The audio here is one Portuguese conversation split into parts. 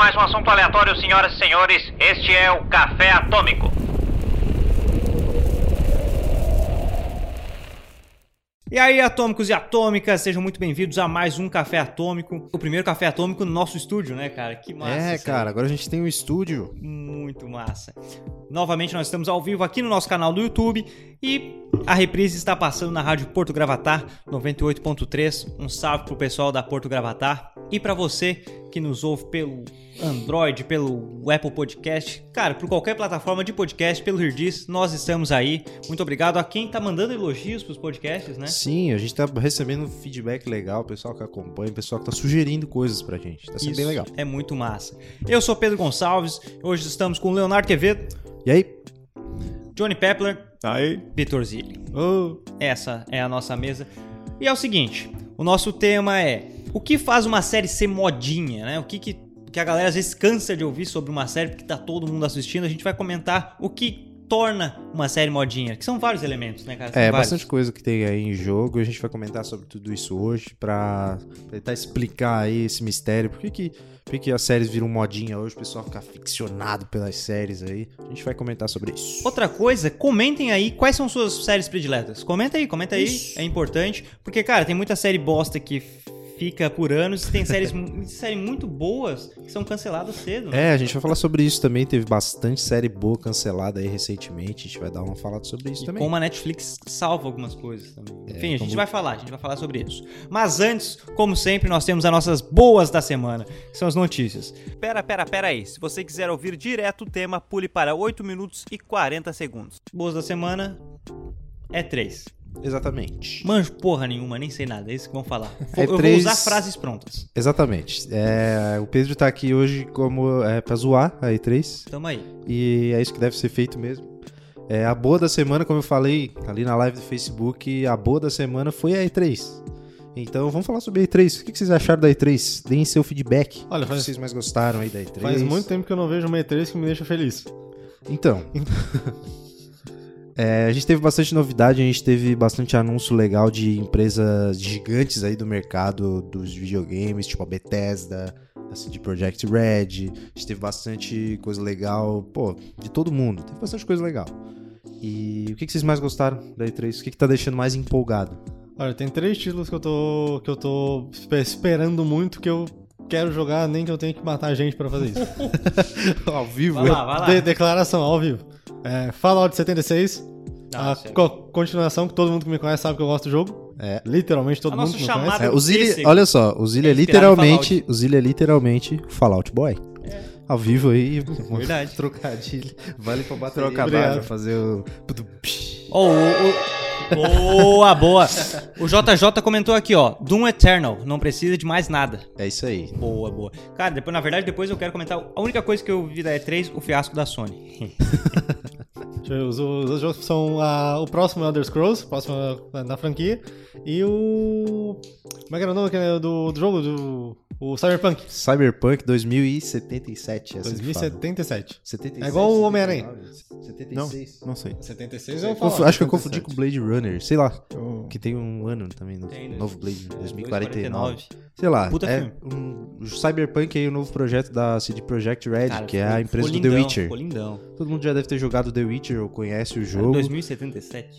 mais um assunto aleatório, senhoras e senhores. Este é o Café Atômico. E aí, atômicos e atômicas, sejam muito bem-vindos a mais um Café Atômico. O primeiro Café Atômico no nosso estúdio, né, cara? Que massa. É, aí. cara, agora a gente tem um estúdio. Muito massa. Novamente, nós estamos ao vivo aqui no nosso canal do YouTube e a reprise está passando na Rádio Porto Gravatar 98.3. Um salve pro pessoal da Porto Gravatar e para você que nos ouve pelo Android, pelo Apple Podcast, cara, por qualquer plataforma de podcast, pelo Hirdis, nós estamos aí. Muito obrigado a quem tá mandando elogios pros podcasts, né? Sim, a gente tá recebendo feedback legal, o pessoal que acompanha, o pessoal que tá sugerindo coisas pra gente. Tá sendo Isso bem legal. É muito massa. Eu sou Pedro Gonçalves, hoje estamos com o Leonardo Quevedo, E aí? Johnny Pepler, Aí. Vitor Zilli. Essa é a nossa mesa. E é o seguinte, o nosso tema é o que faz uma série ser modinha, né? O que que, que a galera às vezes cansa de ouvir sobre uma série porque tá todo mundo assistindo. A gente vai comentar o que torna uma série modinha, que são vários elementos, né, cara? São É, vários. bastante coisa que tem aí em jogo. A gente vai comentar sobre tudo isso hoje pra tentar explicar aí esse mistério. Por que, que, por que, que as séries viram modinha hoje? O pessoal fica aficionado pelas séries aí. A gente vai comentar sobre isso. Outra coisa, comentem aí quais são suas séries prediletas. Comenta aí, comenta aí, é importante. Porque, cara, tem muita série bosta que fica por anos e tem séries, séries muito boas que são canceladas cedo. né? É, a gente vai falar sobre isso também. Teve bastante série boa cancelada aí recentemente. A gente vai dar uma falada sobre isso E também. como a Netflix salva algumas coisas também. Enfim, a gente como- vai falar, a gente vai falar sobre isso. Mas antes, como sempre, nós temos as nossas boas da semana, que são as notícias. Pera, pera, pera aí. Se você quiser ouvir direto o tema, pule para 8 minutos e 40 segundos. Boas da semana é 3. Exatamente. Manjo porra nenhuma, nem sei nada, é isso que vão falar. É eu vou três- usar frases prontas. Exatamente. É, o Pedro tá aqui hoje como é, pra zoar a E3. Tamo aí. E é isso que deve ser feito mesmo. É, a boa da semana, como eu falei ali na live do Facebook, a boa da semana foi a E3. Então vamos falar sobre a E3. O que vocês acharam da E3? Deem seu feedback. Olha, o que faz- vocês mais gostaram aí da E3? Faz muito tempo que eu não vejo uma E3 que me deixa feliz. Então. É, a gente teve bastante novidade, a gente teve bastante anúncio legal de empresas gigantes aí do mercado dos videogames, tipo a Bethesda, a CD Projekt Red. A gente teve bastante coisa legal, pô, de todo mundo. Teve bastante coisa legal. E o que, que vocês mais gostaram da E3? O que, que tá deixando mais empolgado? Olha, tem três títulos que eu tô, que eu tô espe- esperando muito que eu quero jogar, nem que eu tenha que matar gente pra fazer isso. Ao vivo? Vai lá, vai lá. De- declaração ao vivo. É, Fallout 76, Ah, a co- continuação que todo mundo que me conhece sabe que eu gosto do jogo. É. Literalmente todo A mundo que me conhece. É, o Zilli, olha só, o Zilli é, É literalmente, o Zilli é literalmente o Fallout Boy. Ao vivo aí, Verdade. trocadilho. Vale pra bater Obrigado. pra fazer o Oh, o, o- boa, boa. O JJ comentou aqui, ó. Doom Eternal, não precisa de mais nada. É isso aí. Boa, boa. Cara, depois, na verdade, depois eu quero comentar a única coisa que eu vi da E3, o fiasco da Sony. Os, os, os jogos são ah, o próximo Elder Scrolls, próximo ah, na franquia, e o... Como é que era o nome é do, do jogo? Do, o Cyberpunk, Cyberpunk 2077. Assim 2077. 76, É igual o Homem-Aranha. 76. Não sei. 76 é o Confu- Fallout. acho que eu confundi com Blade Runner, sei lá. Eu- Que tem um ano também, no, Tem, né? novo Blade, 2049. 2049. Sei lá. Puta é um, o Cyberpunk aí, o novo projeto da CD Projekt Red, Cara, que é a empresa do The Witcher. Todo mundo já deve ter jogado The Witcher ou conhece o Cara, jogo. 2077.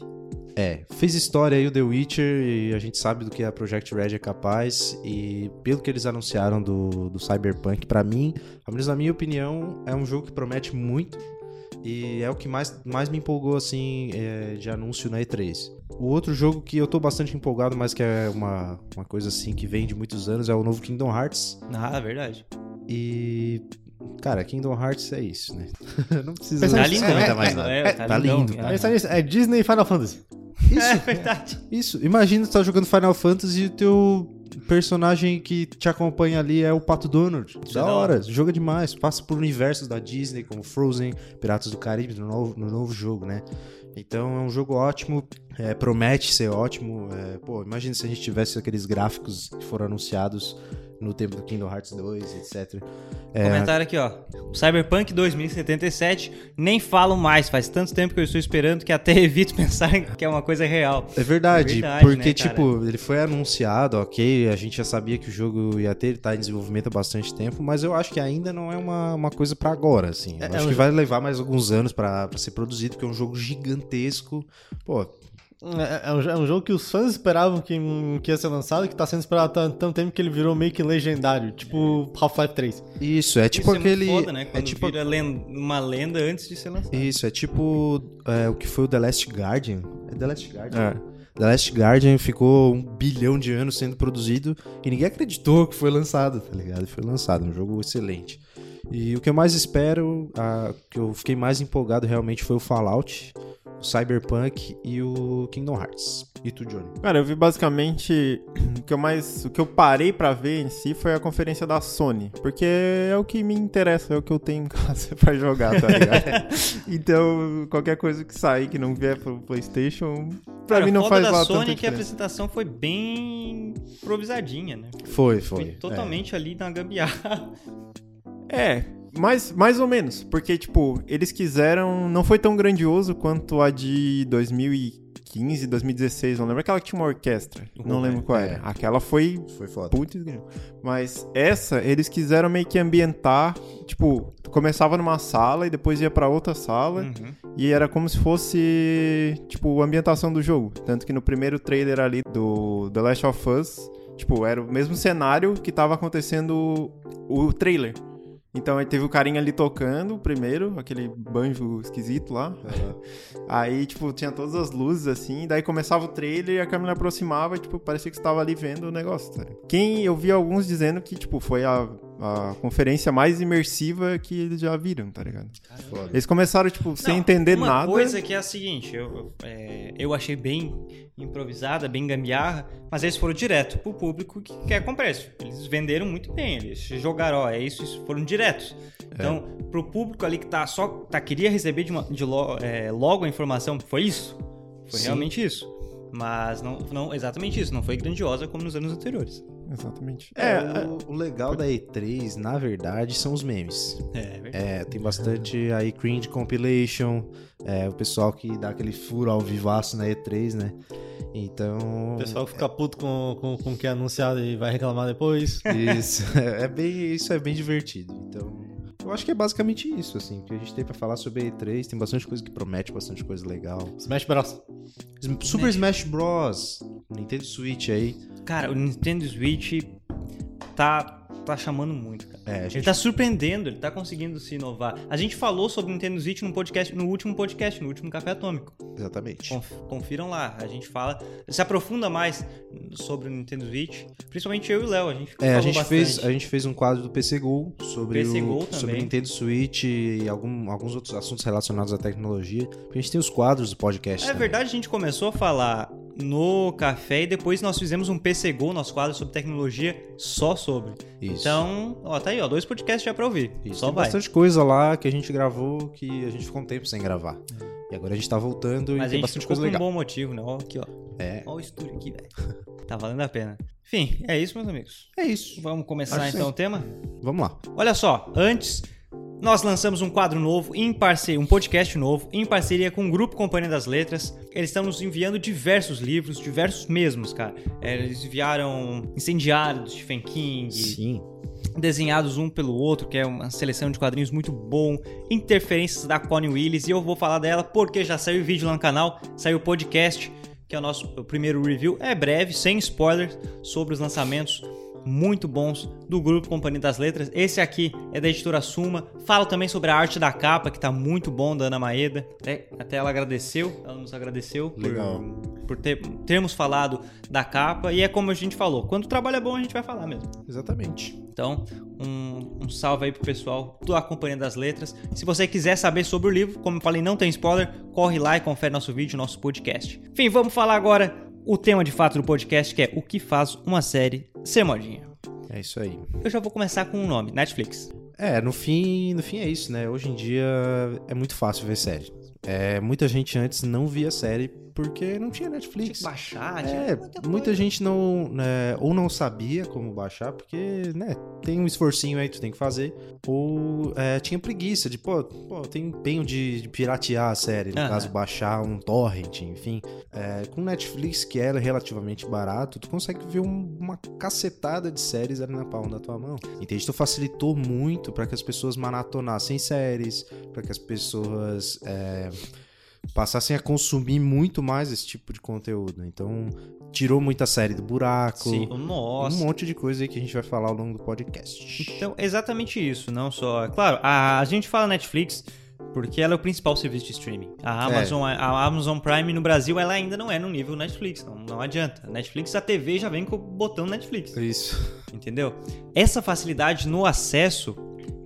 É, fez história aí o The Witcher e a gente sabe do que a Project Red é capaz e pelo que eles anunciaram do, do Cyberpunk, pra mim, pelo menos na minha opinião, é um jogo que promete muito e é o que mais, mais me empolgou assim é, de anúncio na E3. O outro jogo que eu tô bastante empolgado, mas que é uma, uma coisa assim que vem de muitos anos, é o novo Kingdom Hearts Ah, verdade. e... Cara, Kingdom Hearts é isso, né? Não precisa Tá nisso. lindão. comentar mais nada. É, tá lindão. lindo, tá nisso, é Disney e Final Fantasy. É verdade. Isso, imagina você tá jogando Final Fantasy e o teu personagem que te acompanha ali é o Pato Donald. Isso Da é da hora, joga demais. Passa por universos da Disney, como Frozen, Piratas do Caribe, no novo, no novo jogo, né? Então é um jogo ótimo, é, promete ser ótimo. é, pô, imagina se a gente tivesse aqueles gráficos que foram anunciados no tempo do Kingdom Hearts 2, etc. É, Comentário aqui, ó. O Cyberpunk 2077, nem falo mais. Faz tanto tempo que eu estou esperando que até evito pensar que é uma coisa real. É verdade, É verdade, porque, né, tipo, ele foi anunciado, ok, a gente já sabia que o jogo ia ter, ele tá em desenvolvimento há bastante tempo, mas eu acho que ainda não é uma, uma coisa pra agora, assim. Eu É, acho é que vai levar mais alguns anos pra ser produzido, porque é um jogo gigantesco. Pô, É, é um, é um jogo que os fãs esperavam que, que ia ser lançado, que tá sendo esperado há tanto, tanto tempo que ele virou meio que legendário, tipo Half-Life 3. isso, é tipo Isso aquele. é muito foda, né? é Quando tipo vira len- uma lenda antes de ser lançado. Isso, é tipo é, o que foi o The Last Guardian. É The Last Guardian? É. The Last Guardian ficou um bilhão de anos sendo produzido e ninguém acreditou que foi lançado, tá ligado? Foi lançado, um jogo excelente. E o que eu mais espero, a, que eu fiquei mais empolgado realmente foi o Fallout, o Cyberpunk e o Kingdom Hearts. E tu, Johnny? Cara, eu vi basicamente o que eu mais, o que eu parei pra ver em si foi a conferência da Sony, porque é o que me interessa, é o que eu tenho em casa pra jogar, tá ligado? então, qualquer coisa que sair que não vier pro PlayStation, pra Cara, mim não faz da lá Sony é que a apresentação foi bem improvisadinha, né? Foi, Foi, foi. totalmente ali na gambiarra. É, mais, mais ou menos, porque tipo, eles quiseram, não foi tão grandioso quanto a de 2015, 2016, não lembro aquela que tinha uma orquestra, não Uhum, lembro qual é. era. Aquela foi foi foda. Putz. Mas essa, eles quiseram meio que ambientar, tipo, começava numa sala e depois ia pra outra sala Uhum. e era como se fosse, tipo, a ambientação do jogo. Tanto que no primeiro trailer ali do The Last of Us, tipo, era o mesmo cenário que tava acontecendo o trailer. Então aí teve o carinha ali tocando primeiro, aquele banjo esquisito lá. Aí, tipo, tinha todas as luzes assim, daí começava o trailer e a câmera aproximava e, tipo, parecia que você tava ali vendo o negócio, tá? Quem eu vi alguns dizendo que, tipo, foi a, a conferência mais imersiva que eles já viram, tá ligado? Foda. Eles começaram, tipo, sem Não, entender uma nada. coisa que é a seguinte, eu, eu, é, eu achei bem improvisada, bem gambiarra, mas eles foram direto pro público que quer comprar isso. Eles venderam muito bem, eles jogaram, ó, é isso, isso foram diretos. Então, pro público ali que tá só tá, queria receber de, uma- de lo- é, logo a informação, foi isso? Foi Sim. realmente isso. Mas não, não exatamente isso, não foi grandiosa como nos anos anteriores. Exatamente. É, É, o, o legal da E3, na verdade, são os memes. É, verdade. É, tem bastante aí cringe compilation, é, o pessoal que dá aquele furo ao vivaço na E3, né? Então. O pessoal fica puto com, com, com o que é anunciado e vai reclamar depois. Isso é, é bem, isso é bem divertido. Então, eu acho que é basicamente isso, assim, que a gente tem pra falar sobre a E3. Tem bastante coisa que promete, bastante coisa legal. Smash Bros. Super Smash Bros. Nintendo Switch aí. Cara, o Nintendo Switch tá, tá chamando muito, cara. É, a Ele gente tá surpreendendo, ele tá conseguindo se inovar. A gente falou sobre o Nintendo Switch no podcast, no último podcast, no último Café Atômico. Exatamente. Conf- confiram lá, a gente fala, se aprofunda mais sobre o Nintendo Switch, principalmente eu e o Léo, a gente É, a gente, bastante. fez, a gente fez um quadro do PC Go sobre PC o Go sobre Nintendo Switch e algum- alguns outros assuntos relacionados à tecnologia. A gente tem os quadros do podcast. É também. verdade, a gente começou a falar no café e depois nós fizemos um PC Go, nosso quadro sobre tecnologia, só sobre. Isso. Então, ó, tá aí, ó, dois podcasts já pra ouvir. Isso, só tem vai. bastante coisa lá que a gente gravou que a gente ficou um tempo sem gravar. E agora a gente tá voltando Mas e tem bastante coisa por um legal. bom motivo, né? Ó, aqui, ó. É. Ó o estúdio aqui, velho. tá valendo a pena. Enfim, é isso, meus amigos. É isso. Vamos começar Acho então sim. o tema? Vamos lá. Olha só, antes nós lançamos um quadro novo em parceria, um podcast novo em parceria com o Grupo Companhia das Letras. Eles estão nos enviando diversos livros, diversos mesmos, cara. É, Eles enviaram Incendiário do Stephen King, Sim. desenhados um pelo outro, que é uma seleção de quadrinhos muito bom, interferências da Connie Willis, e eu vou falar dela porque já saiu vídeo lá no canal, saiu o podcast, que é o nosso primeiro review, é breve, sem spoilers, sobre os lançamentos muito bons do grupo Companhia das Letras. Esse aqui é da editora Suma. Falo também sobre a arte da capa, que tá muito bom, da Ana Maeda. Até, até ela agradeceu, ela nos agradeceu por, Legal. por ter- termos falado da capa. E é como a gente falou, quando o trabalho é bom, a gente vai falar mesmo. Exatamente. Então, um, um salve aí pro pessoal da Companhia das Letras. Se você quiser saber sobre o livro, como eu falei, não tem spoiler, corre lá e confere nosso vídeo, nosso podcast. Enfim, vamos falar agora o tema de fato do podcast, que é o que faz uma série ser modinha. É isso aí. Eu já vou começar com um nome, Netflix. É, no fim, no fim é isso, né? Hoje em dia é muito fácil ver série. É, muita gente antes não via série porque não tinha Tinha Netflix. que baixar, É, tinha muita gente não, né, ou não sabia como baixar, porque, né, tem um esforcinho aí que tu tem que fazer, ou é, tinha preguiça de, pô, pô tem empenho de, de piratear a série, no Aham. caso, baixar um torrent, enfim. É, com Netflix, que é relativamente barato, tu consegue ver um- uma cacetada de séries ali na palma da tua mão. Entende? Então facilitou muito para que as pessoas maratonassem séries, para que as pessoas... é, passassem a consumir muito mais esse tipo de conteúdo. Então, tirou muita série do buraco. Sim, nossa. Um monte de coisa aí que a gente vai falar ao longo do podcast. Então, exatamente isso, não só. Claro, a, a gente fala Netflix porque ela é o principal serviço de streaming. A Amazon, a Amazon Prime no Brasil, ela ainda não é no nível Netflix, não, não adianta. Netflix, a TV já vem com o botão Netflix, Isso. entendeu? Essa facilidade no acesso,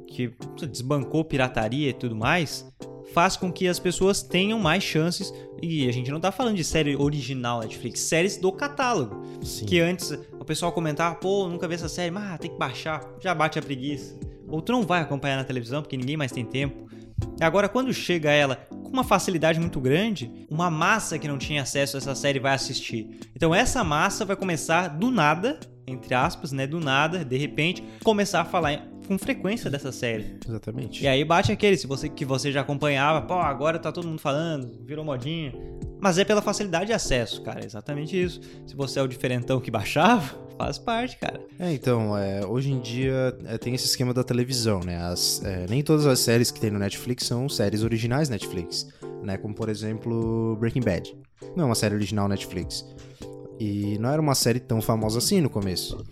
que desbancou pirataria e tudo mais, faz com que as pessoas tenham mais chances. E a gente não tá falando de série original Netflix, séries do catálogo. Sim. Que antes o pessoal comentava, pô, nunca vi essa série, mas ah, tem que baixar, já bate a preguiça. Ou tu não vai acompanhar na televisão porque ninguém mais tem tempo. Agora, quando chega ela com uma facilidade muito grande, uma massa que não tinha acesso a essa série vai assistir. Então essa massa vai começar do nada, entre aspas, né, do nada, de repente, começar a falar com frequência dessa série. Exatamente. E aí bate aquele, se você que você já acompanhava, pô, agora tá todo mundo falando, virou modinha. Mas é pela facilidade de acesso, cara, é exatamente isso. Se você é o diferentão que baixava, faz parte, cara. É, então, é, hoje em dia é, tem esse esquema da televisão, né? As, é, nem todas as séries que tem no Netflix são séries originais Netflix, né? Como, por exemplo, Breaking Bad. Não é uma série original Netflix. E não era uma série tão famosa assim no começo.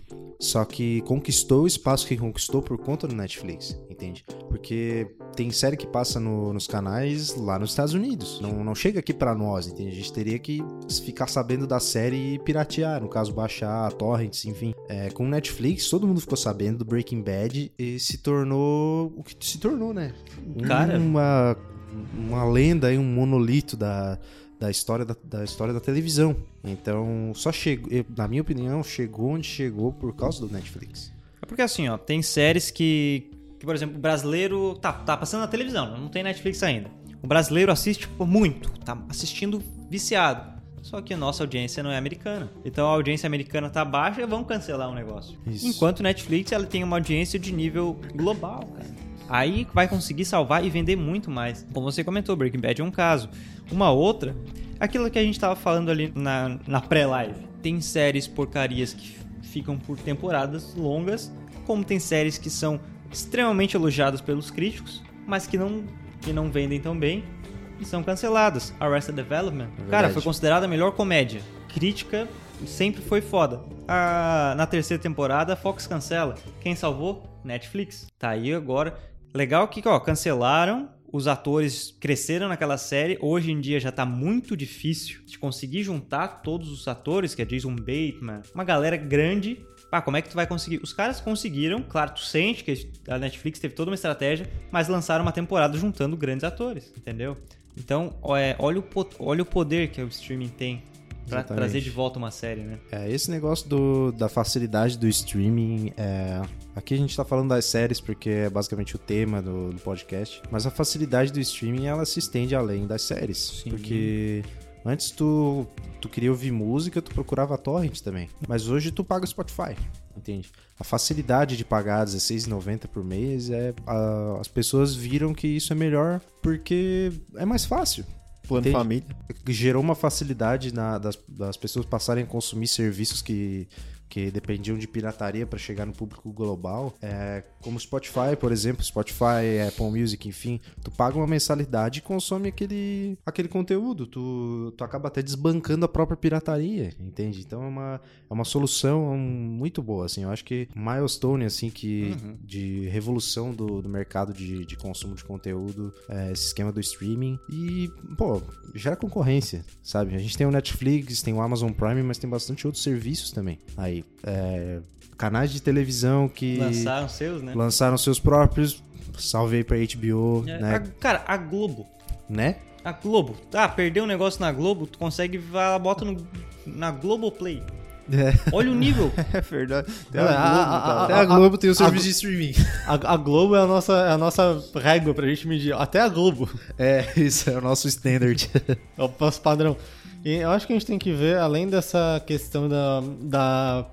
Só que conquistou o espaço que conquistou por conta do Netflix, entende? Porque tem série que passa no- nos canais lá nos Estados Unidos. Não, não chega aqui pra nós, entende? A gente teria que ficar sabendo da série e piratear, no caso, baixar, torrents, enfim. É, com o Netflix, todo mundo ficou sabendo do Breaking Bad e se tornou o que se tornou, né? Cara. Uma, uma lenda aí, um monolito da, da, história da, da história da televisão. Então, só chegou, na minha opinião, chegou onde chegou por causa do Netflix. É porque assim, ó, tem séries que, que por exemplo, o brasileiro tá, tá passando na televisão, não tem Netflix ainda. O brasileiro assiste pô, muito, tá assistindo viciado. Só que a nossa audiência não é americana. Então a audiência americana tá baixa, vamos cancelar o negócio. Isso. Enquanto o Netflix ela tem uma audiência de nível global, cara. Aí vai conseguir salvar e vender muito mais. Como você comentou, Breaking Bad é um caso. Uma outra, aquilo que a gente tava falando ali na, na pré-live. Tem séries porcarias que ficam por temporadas longas, como tem séries que são extremamente elogiadas pelos críticos, mas que não, que não vendem tão bem e são canceladas. Arrested Development, cara, verdade. foi considerada a melhor comédia. Crítica sempre foi foda. A- na terceira temporada, a Fox cancela. Quem salvou? Netflix. Tá aí agora. Legal que, ó, cancelaram. Os atores cresceram naquela série. Hoje em dia já tá muito difícil de conseguir juntar todos os atores, que é Jason Bateman, uma galera grande. Ah, como é que tu vai conseguir? Os caras conseguiram, claro, tu sente que a Netflix teve toda uma estratégia, mas lançaram uma temporada juntando grandes atores, entendeu? Então, é, olha, o, olha o poder que o streaming tem pra Exatamente. trazer de volta uma série, né? É, esse negócio do, da facilidade do streaming, é, aqui a gente tá falando das séries porque é basicamente o tema do, do podcast, mas a facilidade do streaming ela se estende além das séries, Sim. porque antes tu, tu queria ouvir música, tu procurava torrent também, mas hoje tu paga o Spotify, entende? A facilidade de pagar R$16,90 por mês, é, a- as pessoas viram que isso é melhor porque é mais fácil Plano Entendi. família. gerou uma facilidade na- das, das pessoas passarem a consumir serviços que, que dependiam de pirataria para chegar no público global, é, como Spotify, por exemplo, Spotify, Apple Music, enfim, tu paga uma mensalidade e consome aquele, aquele conteúdo, tu, tu acaba até desbancando a própria pirataria, entende? Então é uma, é uma solução muito boa, assim, eu acho que milestone, assim, que de revolução do, do mercado de, de consumo de conteúdo, é, esse esquema do streaming e, pô, gera concorrência, sabe? A gente tem o Netflix, tem o Amazon Prime, mas tem bastante outros serviços também. Aí, é, canais de televisão que Lançaram seus, né? lançaram seus próprios, salve aí pra HBO, É, né? a- cara, a Globo. né? A Globo. Ah, perdeu um negócio na Globo, tu consegue, vai, bota no, na Globoplay. É. Olha o nível. É verdade. Olha, a Globo, a- a-. Até a Globo tem o serviço a- de streaming. A, a Globo é a, nossa, é a nossa régua pra gente medir. Até a Globo É, isso é o nosso standard. é o nosso padrão. E eu acho que a gente tem que ver, além dessa questão da, da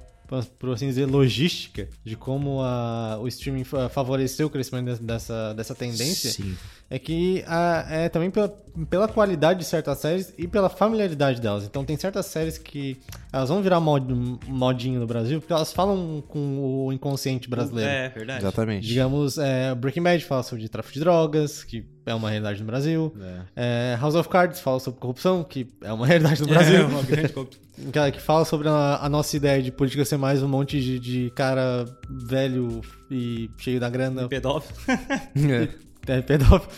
por assim dizer, logística de como a, o streaming fa- favoreceu o crescimento dessa, dessa tendência, Sim. é que a- é também pela, pela qualidade de certas séries e pela familiaridade delas. Então tem certas séries que elas vão virar mod, modinho no Brasil porque elas falam com o inconsciente brasileiro. É, verdade. Exatamente. Digamos, é, Breaking Bad fala sobre tráfico de drogas, que é uma realidade no Brasil. É, House of Cards fala sobre corrupção, que é uma realidade no Brasil. É, uma grande corrupção. Cara, que fala sobre a, a nossa ideia de política ser mais um monte de, de cara velho e cheio da grana. Pedófilo. É, pedófilo.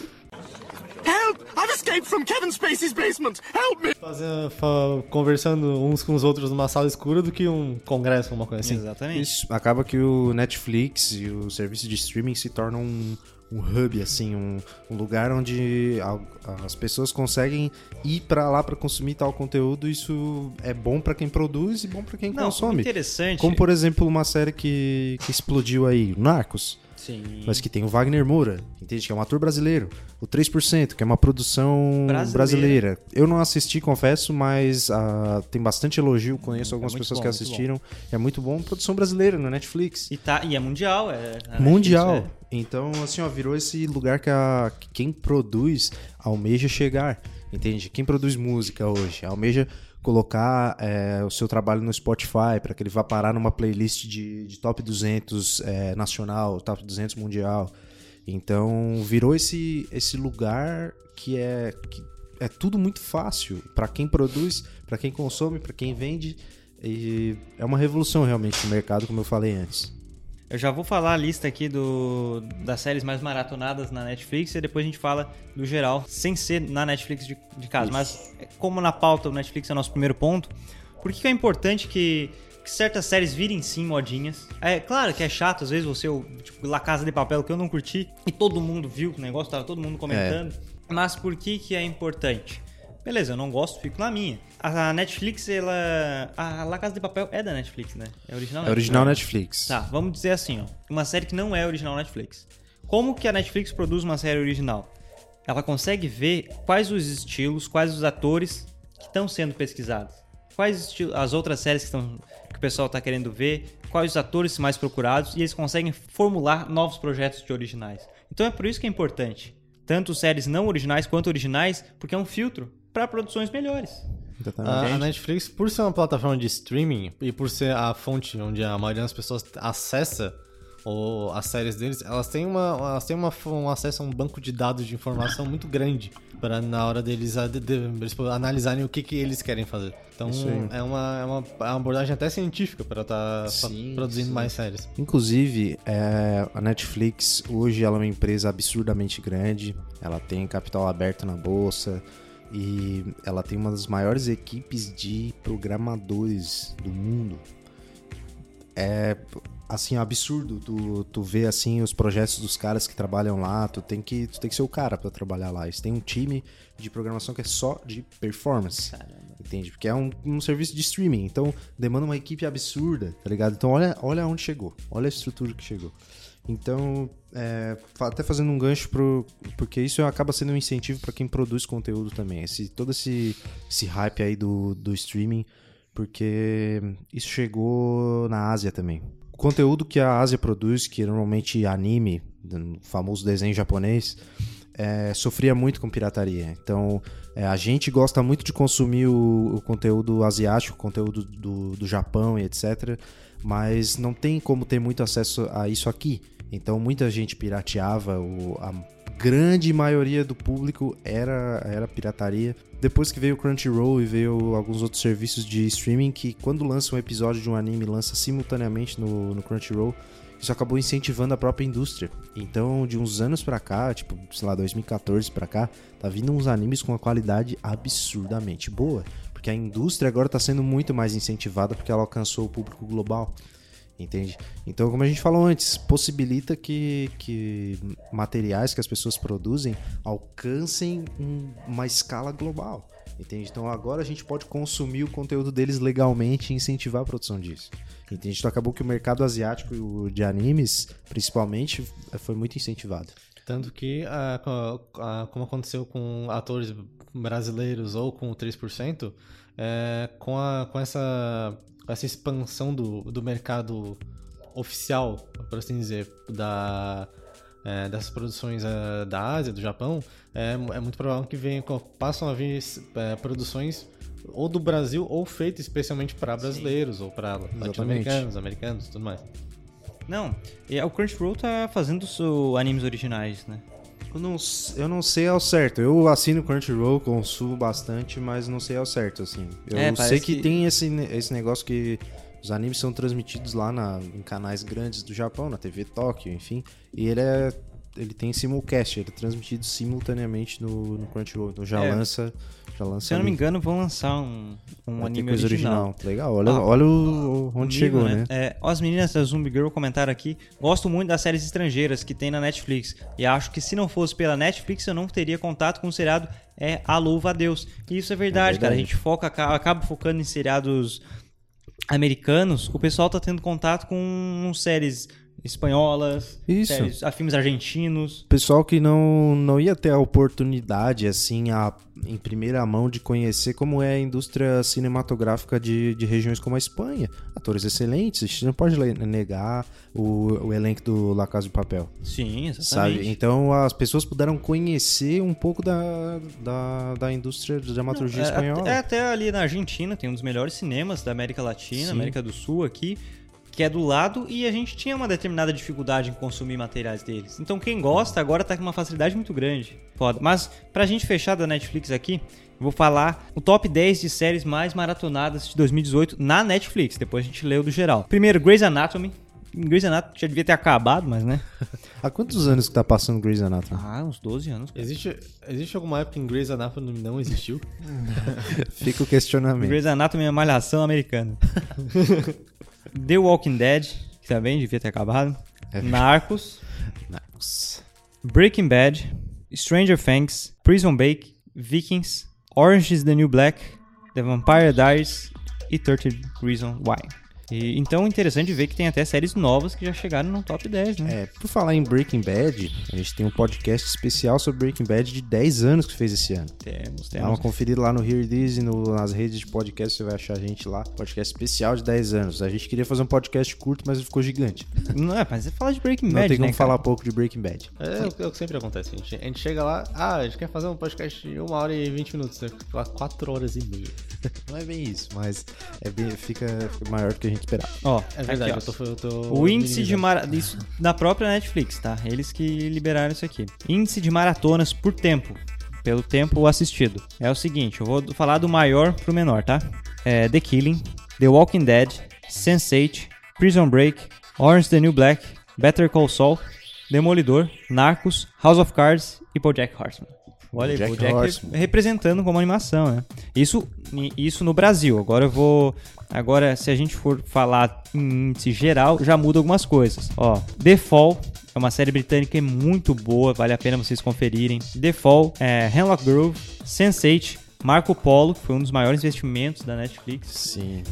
Help! I've escaped from Kevin Spacey's basement! Help me! Fazer, fa- conversando uns com os outros numa sala escura do que um congresso, uma coisa assim. Exatamente. Isso acaba que o Netflix e o serviço de streaming se tornam um, um hub, assim, um, um lugar onde a- as pessoas conseguem ir pra lá pra consumir tal conteúdo. Isso é bom pra quem produz e bom pra quem Não, consome. interessante. Como, por exemplo, uma série que, que explodiu aí, Narcos. Sim. Mas que tem o Wagner Moura, entende? Que é um ator brasileiro. O 3%, que é uma produção Brasileira. brasileira. Eu não assisti, confesso, mas ah, tem bastante elogio. Conheço algumas É muito pessoas bom, que muito assistiram. É muito bom. Produção brasileira no Netflix. E, tá, e é mundial, é. Mundial. Netflix, Então, assim, ó, virou esse lugar que, a, que quem produz almeja chegar. Entende? Quem produz música hoje almeja colocar é, o seu trabalho no Spotify para que ele vá parar numa playlist de, de top 200 é, nacional, top 200 mundial. Então, virou esse, esse lugar que é, que é tudo muito fácil para quem produz, para quem consome, para quem vende. E é uma revolução realmente no mercado, como eu falei antes. Eu já vou falar a lista aqui do, das séries mais maratonadas na Netflix e depois a gente fala do geral, sem ser na Netflix de, de casa. Mas como na pauta o Netflix é o nosso primeiro ponto, por que que é importante que, que certas séries virem sim modinhas? É claro que é chato, às vezes você, tipo, La Casa de Papel, que eu não curti, e todo mundo viu o negócio, tava todo mundo comentando. Mas por que que é importante? Beleza, eu não gosto, fico na minha. A Netflix, ela... A La Casa de Papel é da Netflix, né? É original É original Netflix. Tá, vamos dizer assim, ó. Uma série que não é original Netflix. Como que a Netflix produz uma série original? Ela consegue ver quais os estilos, quais os atores que estão sendo pesquisados. Quais as outras séries que, estão, que o pessoal está querendo ver, quais os atores mais procurados, e eles conseguem formular novos projetos de originais. Então é por isso que é importante. Tanto séries não originais quanto originais, porque é um filtro para produções melhores. Exatamente. A, a Netflix, por ser uma plataforma de streaming e por ser a fonte onde a maioria das pessoas acessa ou as séries deles, elas têm, uma, elas têm uma, um acesso a um banco de dados de informação muito grande para na hora deles, a- de- analisarem o que, que eles querem fazer. Então é uma, é, uma, é uma abordagem até científica para estar Sim, produzindo sim. mais séries. Inclusive, é, a Netflix hoje ela é uma empresa absurdamente grande. Ela tem capital aberto na bolsa e ela tem uma das maiores equipes de programadores do mundo. É assim absurdo tu, tu ver assim os projetos dos caras que trabalham lá. Tu tem que tu tem que ser o cara para trabalhar lá. Eles têm um time de programação que é só de performance. Entende? Porque é um, um serviço de streaming, então demanda uma equipe absurda, tá ligado? Então olha, olha onde chegou, olha a estrutura que chegou. Então, é, até fazendo um gancho pro. Porque isso acaba sendo um incentivo para quem produz conteúdo também. Esse, todo esse, esse hype aí do, do streaming, porque isso chegou na Ásia também. O conteúdo que a Ásia produz, que é normalmente anime, famoso desenho japonês, é, sofria muito com pirataria. Então, é, a gente gosta muito de consumir o, o conteúdo asiático, o conteúdo do, do Japão e etc. Mas não tem como ter muito acesso a isso aqui. Então, muita gente pirateava. A grande maioria do público era, era pirataria. Depois que veio o Crunchyroll e veio alguns outros serviços de streaming, que quando lança um episódio de um anime, lança simultaneamente no, no Crunchyroll, isso acabou incentivando a própria indústria. Então, de uns anos pra cá, tipo, sei lá, 2014 pra cá, tá vindo uns animes com uma qualidade absurdamente boa. Porque a indústria agora tá sendo muito mais incentivada porque ela alcançou o público global. Entende? Então, como a gente falou antes, possibilita que, que materiais que as pessoas produzem alcancem um- uma escala global. Entende? Então agora a gente pode consumir o conteúdo deles legalmente e incentivar a produção disso. Entende? Então acabou que o mercado asiático de animes, principalmente, foi muito incentivado. Tanto que, ah, ah, como aconteceu com atores brasileiros ou com o 3%, é, com, a, com essa, essa expansão do, do mercado oficial, por assim dizer, da, é, dessas produções é, da Ásia, do Japão, é, é muito provável que venha, passam a vir é, produções ou do Brasil ou feitas especialmente para brasileiros ou para latino-americanos, americanos e tudo mais. Não, e o Crunchyroll tá fazendo os animes originais, né? Eu não, eu não sei ao certo. Eu assino Crunchyroll, consumo bastante, mas não sei ao certo, assim. Eu É, sei que, que- tem esse, esse negócio que os animes são transmitidos lá na, em canais grandes do Japão, na TV Tóquio, enfim. E ele é. Ele tem simulcast, ele é transmitido simultaneamente no, no Crunchyroll. Então já É. lança. Já lança Se eu não me engano, vão lançar um, um anime coisa original. Legal, olha, Ah, olha o, onde nível, chegou, né? É, ó, as meninas da Zombie Girl comentaram aqui. Gosto muito das séries estrangeiras que tem na Netflix. E acho que se não fosse pela Netflix, eu não teria contato com o seriado é A Louva a Deus. E isso é verdade, É cara. A verdade. gente foca, aca- acaba focando em seriados americanos. O pessoal tá tendo contato com séries espanholas, Isso. séries, a filmes argentinos. pessoal que não, não ia ter a oportunidade, assim, a, em primeira mão de conhecer como é a indústria cinematográfica de, de regiões como a Espanha. Atores excelentes, a gente não pode negar o, o elenco do La Casa de Papel, Sim, exatamente. sabe? Então as pessoas puderam conhecer um pouco da, da, da indústria de dramaturgia É, espanhola. até- É, até ali na Argentina tem um dos melhores cinemas da América Latina, Sim. América do Sul aqui, que é do lado e a gente tinha uma determinada dificuldade em consumir materiais deles. Então quem gosta agora tá com uma facilidade muito grande. Foda. Mas pra gente fechar da Netflix aqui, eu vou falar o top 10 de séries mais maratonadas de 2018 na Netflix. Depois a gente lê o do geral. Primeiro, Grey's Anatomy. Grey's Anatomy já devia ter acabado, mas né? Há quantos anos que tá passando Grey's Anatomy? Ah, uns 12 anos. Existe, existe alguma época em Grey's Anatomy não existiu? Fica o questionamento. Grey's Anatomy é uma malhação americana. The Walking Dead, que também devia ter acabado. Narcos, Nossa. Breaking Bad, Stranger Things, Prison Break, Vikings, Orange is the New Black, The Vampire Diaries e 30 Reasons Why. E, então é interessante ver que tem até séries novas que já chegaram no top 10, né? É, por falar em Breaking Bad, a gente tem um podcast especial sobre Breaking Bad de 10 anos que fez esse ano. Temos, Dá uma temos. conferida lá no Here It Is e no- nas redes de podcast, você vai achar a gente lá. Podcast especial de 10 anos. A gente queria fazer um podcast curto, mas ele ficou gigante. Não é, mas você fala de Breaking Não Bad, tem como né, falar cara? pouco de Breaking Bad. É, o- é o que sempre acontece. A gente, a gente chega lá, ah, a gente quer fazer um podcast de uma hora e 20 minutos. Né? Fica lá 4 horas e meia. Não é bem isso, mas é bem, fica, fica maior do que a gente esperava. Ó, É verdade, aqui, ó. eu tô, eu tô O índice de minimizando. mara... isso da própria Netflix, tá? Eles que liberaram isso aqui. Índice de maratonas por tempo, pelo tempo assistido. É o seguinte, eu vou falar do maior pro menor, tá? É The Killing, The Walking Dead, Sense8, Prison Break, Orange the New Black, Better Call Saul, Demolidor, Narcos, House of Cards e BoJack Horseman. Olha aí, BoJack BoJack Horseman. representando como animação, né? Isso, isso no Brasil. Agora eu vou. Agora, se a gente for falar em índice geral, já muda algumas coisas. Ó, The Fall é uma série britânica muito boa, vale a pena vocês conferirem. The Fall, é, Hemlock Grove, Sense8, Marco Polo, que foi um dos maiores investimentos da Netflix. Sim.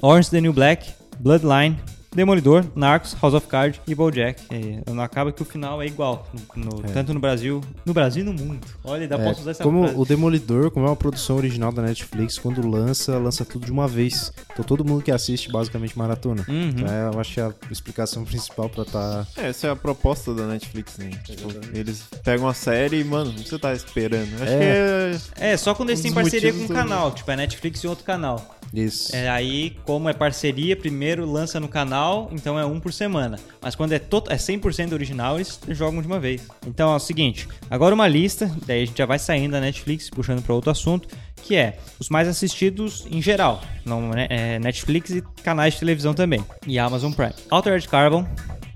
Orange the New Black, Bloodline, Demolidor, Narcos, House of Cards e BoJack. E não acaba que o final é igual, no- no- tanto no Brasil, no Brasil e no mundo. Olha, ainda É, posso usar essa como frase. o Demolidor, como é uma produção original da Netflix, quando lança, lança tudo de uma vez. Então todo mundo que assiste basicamente maratona. Uhum. Então é, eu acho que é a explicação principal pra tá. É, essa é a proposta da Netflix, né? Tipo, eles pegam a série e, mano, o que você tá esperando? Acho É. que é. É, só quando eles Um têm dos parceria com um canal, tipo a Netflix e outro canal. Isso. É, aí, como é parceria, primeiro lança no canal, então é um por semana. Mas quando é, to é 100% original, eles jogam de uma vez. Então é o seguinte, agora uma lista, daí a gente já vai saindo da Netflix, puxando para outro assunto, que é os mais assistidos em geral. Não, né, é Netflix e canais de televisão também. E Amazon Prime. Altered Carbon,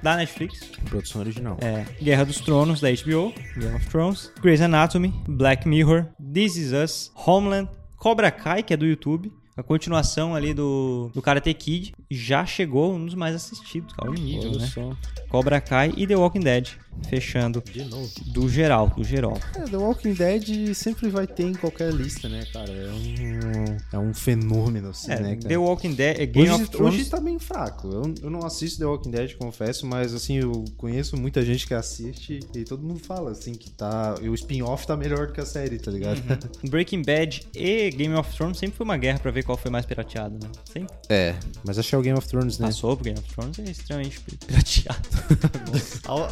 da Netflix. Produção original. É, Guerra dos Tronos, da HBO, Game of Thrones, Grey's Anatomy, Black Mirror, This Is Us, Homeland, Cobra Kai, que é do YouTube, a continuação ali do, do Karate Kid, já chegou um dos mais assistidos, cara, olha o nível, né? só. Cobra Kai e The Walking Dead. Fechando De novo. do geral, do geral. É, The Walking Dead sempre vai ter em qualquer lista, né, cara? É um, é um fenômeno, assim, É, né, cara? The Walking Dead, é Game Hoje, of Thrones. hoje tá bem fraco. Eu, eu não assisto The Walking Dead, confesso, mas assim, eu conheço muita gente que assiste e todo mundo fala assim que tá. E o spin-off tá melhor do que a série, tá ligado? Breaking Bad e Game of Thrones sempre foi uma guerra pra ver qual foi mais pirateado, né? Sempre É, mas acho que é o Game of Thrones, né? passou pro Game of Thrones é extremamente pirateado. Al-